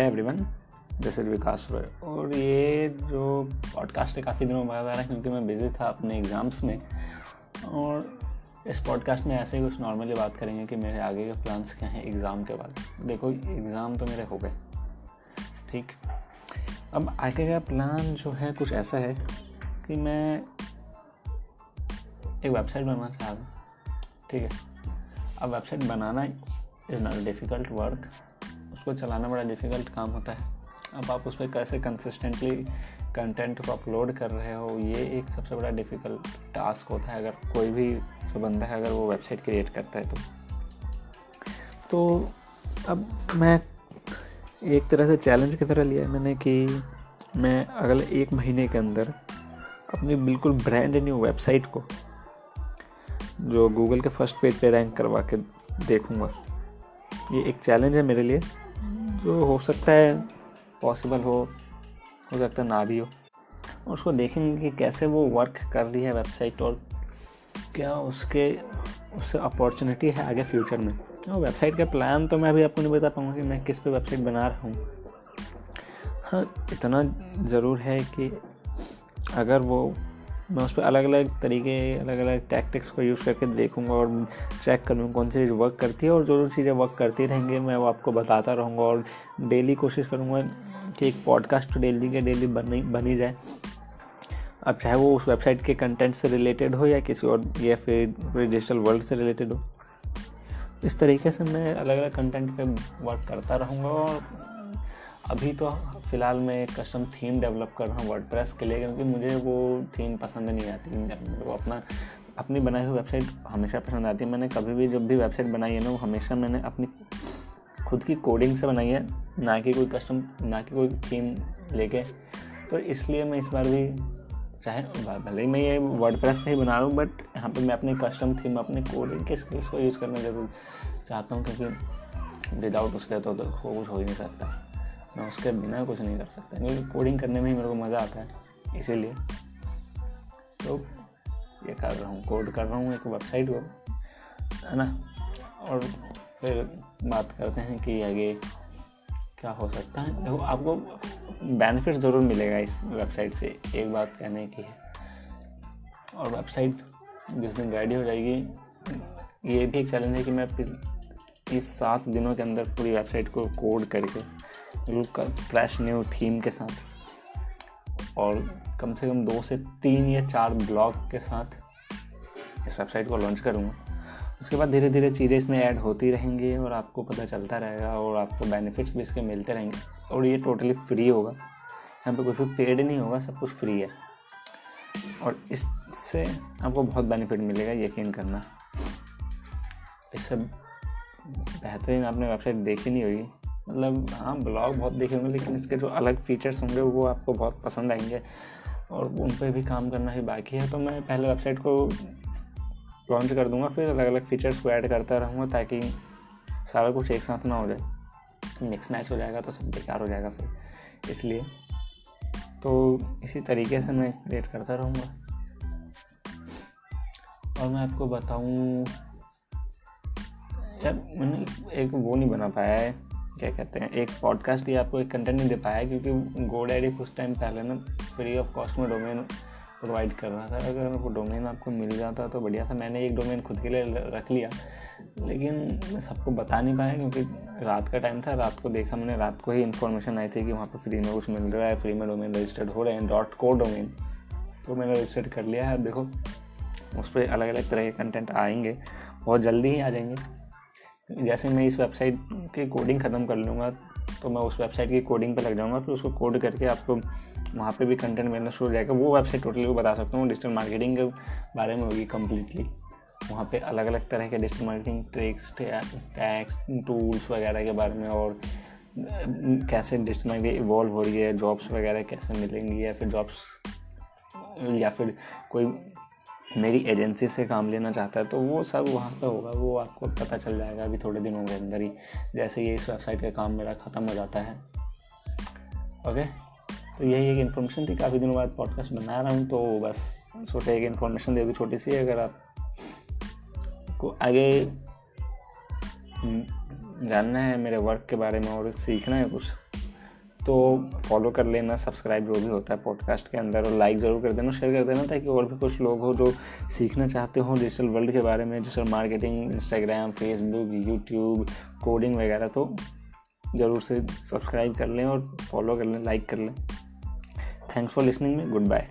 है everyone this is Vikas Roy और ये जो पॉडकास्ट है, काफ़ी दिनों बाद आ रहा है, क्योंकि मैं बिज़ी था अपने एग्ज़ाम्स में। और इस पॉडकास्ट में ऐसे ही कुछ नॉर्मली बात करेंगे कि मेरे आगे के प्लान्स क्या हैं एग्ज़ाम के बाद देखो एग्ज़ाम तो मेरे हो गए। ठीक? अब आगे का प्लान जो है, कुछ ऐसा है कि मैं एक वेबसाइट बनाना चाह रहा हूँ। ठीक है? अब वेबसाइट बनाना इज़ नॉट डिफ़िकल्ट वर्क उसको चलाना बड़ा डिफ़िकल्ट काम होता है। अब आप उस पर कैसे कंसिस्टेंटली कंटेंट को अपलोड कर रहे हो, ये एक सबसे बड़ा डिफ़िकल्ट टास्क होता है अगर कोई भी जो बंदा है, अगर वो वेबसाइट क्रिएट करता है तो। तो अब मैं एक तरह से चैलेंज की तरह लिया है मैंने कि मैं अगले एक महीने के अंदर अपनी बिल्कुल ब्रांड न्यू वेबसाइट को जो गूगल के फ़र्स्ट पेज पे रैंक करवा के देखूँगा। ये एक चैलेंज है मेरे लिए। जो हो सकता है पॉसिबल हो हो सकता है ना भी हो। और उसको देखेंगे कि कैसे वो वर्क कर रही है वेबसाइट और क्या उसके, उससे अपॉर्चुनिटी है आगे फ्यूचर में। और वेबसाइट का प्लान तो मैं अभी आपको नहीं बता पाऊँगा कि मैं किस पे वेबसाइट बना रहा हूँ। हाँ इतना ज़रूर है कि अगर वो मैं उस पर अलग अलग तरीके अलग अलग टैक्टिक्स को यूज़ करके देखूँगा और चेक करूँगा कौन सी चीज़ वर्क करती है और जो जो चीज़ें वर्क करती रहेंगी, मैं वो आपको बताता रहूँगा और डेली कोशिश करूँगा कि एक पॉडकास्ट डेली के डेली बनी बनी जाए। अब चाहे वो उस वेबसाइट के कंटेंट से रिलेटेड हो या किसी और, या फिर डिजिटल वर्ल्ड से रिलेटेड हो। इस तरीके से मैं अलग अलग कंटेंट पे वर्क करता रहूँगा और अभी तो फ़िलहाल मैं एक कस्टम थीम डेवलप कर रहा हूँ वर्ड के लिए क्योंकि मुझे वो थीम पसंद नहीं आती। मेरे को अपना अपनी बनाई हुई वेबसाइट हमेशा पसंद आती है। मैंने कभी भी जब भी वेबसाइट बनाई है ना वो हमेशा मैंने अपनी खुद की कोडिंग से बनाई है ना कि कोई कस्टम ना कि कोई थीम लेके। तो इसलिए मैं इस बार भी चाहे भले ही मैं ये वर्ड प्रेस पर ही बना रहा हूँ बट यहाँ पे मैं अपनी कस्टम थीम अपने कोडिंग के स्किल्स को यूज़ करना ज़रूर चाहता हूँ क्योंकि विदाउट उसके तो, तो कुछ हो ही नहीं सकता। मैं उसके बिना कुछ नहीं कर सकता। क्योंकि कोडिंग करने में ही मेरे को मज़ा आता है, इसीलिए। तो ये कर रहा हूँ कोड कर रहा हूँ, एक वेबसाइट को, है ना? और फिर बात करते हैं कि आगे क्या हो सकता है। देखो, आपको बेनिफिट ज़रूर मिलेगा इस वेबसाइट से, एक बात कहने की है। और वेबसाइट जिस दिन रेडी हो जाएगी, ये भी एक चैलेंज है कि मैं इस सात दिनों के अंदर पूरी वेबसाइट को कोड करके बिल्कुल फ्रेश न्यू थीम के साथ। और कम से कम दो से तीन या चार ब्लॉग के साथ इस वेबसाइट को लॉन्च करूँगा। उसके बाद धीरे धीरे चीज़ें इसमें ऐड होती रहेंगी और आपको पता चलता रहेगा और आपको बेनिफिट्स भी इसके मिलते रहेंगे। और ये टोटली फ्री होगा। यहाँ पे कुछ भी पेड नहीं होगा, सब कुछ फ्री है। और इससे आपको बहुत बेनिफिट मिलेगा यकीन करना। इससे बेहतरीन आपने वेबसाइट देखी नहीं होगी। मतलब हाँ ब्लॉग बहुत देखे होंगे, लेकिन इसके जो अलग फीचर्स होंगे, वो आपको बहुत पसंद आएँगे। और उन पर भी काम करना ही बाकी है। तो मैं पहले वेबसाइट को लॉन्च कर दूँगा, फिर अलग अलग फीचर्स को ऐड करता रहूँगा, ताकि सारा कुछ एक साथ ना हो जाए। मिक्स मैच हो जाएगा तो सब बेकार हो जाएगा फिर। इसलिए तो इसी तरीके से मैं क्रिएट करता रहूँगा। और मैं आपको बताऊँ, यार, मैंने एक वो नहीं बना पाया है। क्या कहते हैं, एक पॉडकास्ट ही आपको एक कंटेंट नहीं दे पाया, क्योंकि गोड आई कुछ टाइम पहले ना फ्री ऑफ़ कॉस्ट में डोमेन प्रोवाइड कर रहा था। अगर वो डोमेन आपको मिल जाता तो बढ़िया था, मैंने एक डोमेन खुद के लिए रख लिया। लेकिन मैं सबको बता नहीं पाया, क्योंकि रात का टाइम था, रात को देखा मैंने, रात को ही इन्फॉर्मेशन आई थी कि वहाँ पर फ्री में कुछ मिल रहा है फ्री में डोमेन रजिस्टर्ड हो रहे हैं डॉट को डोमेन तो मैंने रजिस्टर्ड कर लिया है। देखो, उस पर अलग अलग तरह के कंटेंट आएँगे, बहुत जल्दी ही आ जाएँगे। जैसे मैं इस वेबसाइट की कोडिंग ख़त्म कर लूँगा तो मैं उस वेबसाइट की कोडिंग पर लग जाऊँगा, फिर उसको कोड करके आपको वहाँ पे भी कंटेंट मिलना शुरू हो जाएगा। वो वेबसाइट टोटली वो बता सकता हूँ डिजिटल मार्केटिंग के बारे में होगी कम्प्लीटली वहाँ पे अलग अलग तरह के digital marketing tricks tax tools वगैरह के बारे में और कैसे डिजिटल मार्केटिंग इवॉल्व हो रही है जॉब्स वगैरह कैसे मिलेंगी या फिर जॉब्स या फिर कोई मेरी एजेंसी से काम लेना चाहता है तो वो सब वहाँ पे होगा, वो आपको पता चल जाएगा अभी थोड़े दिनों के अंदर ही। जैसे ये इस वेबसाइट का काम मेरा ख़त्म हो जाता है। ओके? तो यही एक इन्फॉर्मेशन थी, काफ़ी दिनों बाद पॉडकास्ट बना रहा हूँ तो बस सोचा एक इन्फॉर्मेशन दे दूँ छोटी सी अगर आप को आगे जानना है मेरे वर्क के बारे में और सीखना है कुछ। तो फॉलो कर लेना सब्सक्राइब जो भी होता है पॉडकास्ट के अंदर और लाइक ज़रूर कर देना शेयर कर देना ताकि और भी कुछ लोग हो जो सीखना चाहते हो डिजिटल वर्ल्ड के बारे में digital marketing Instagram Facebook YouTube coding वगैरह तो ज़रूर से सब्सक्राइब कर लें और फॉलो कर लें लाइक कर लें। थैंक्स फॉर लिसनिंग में गुड बाय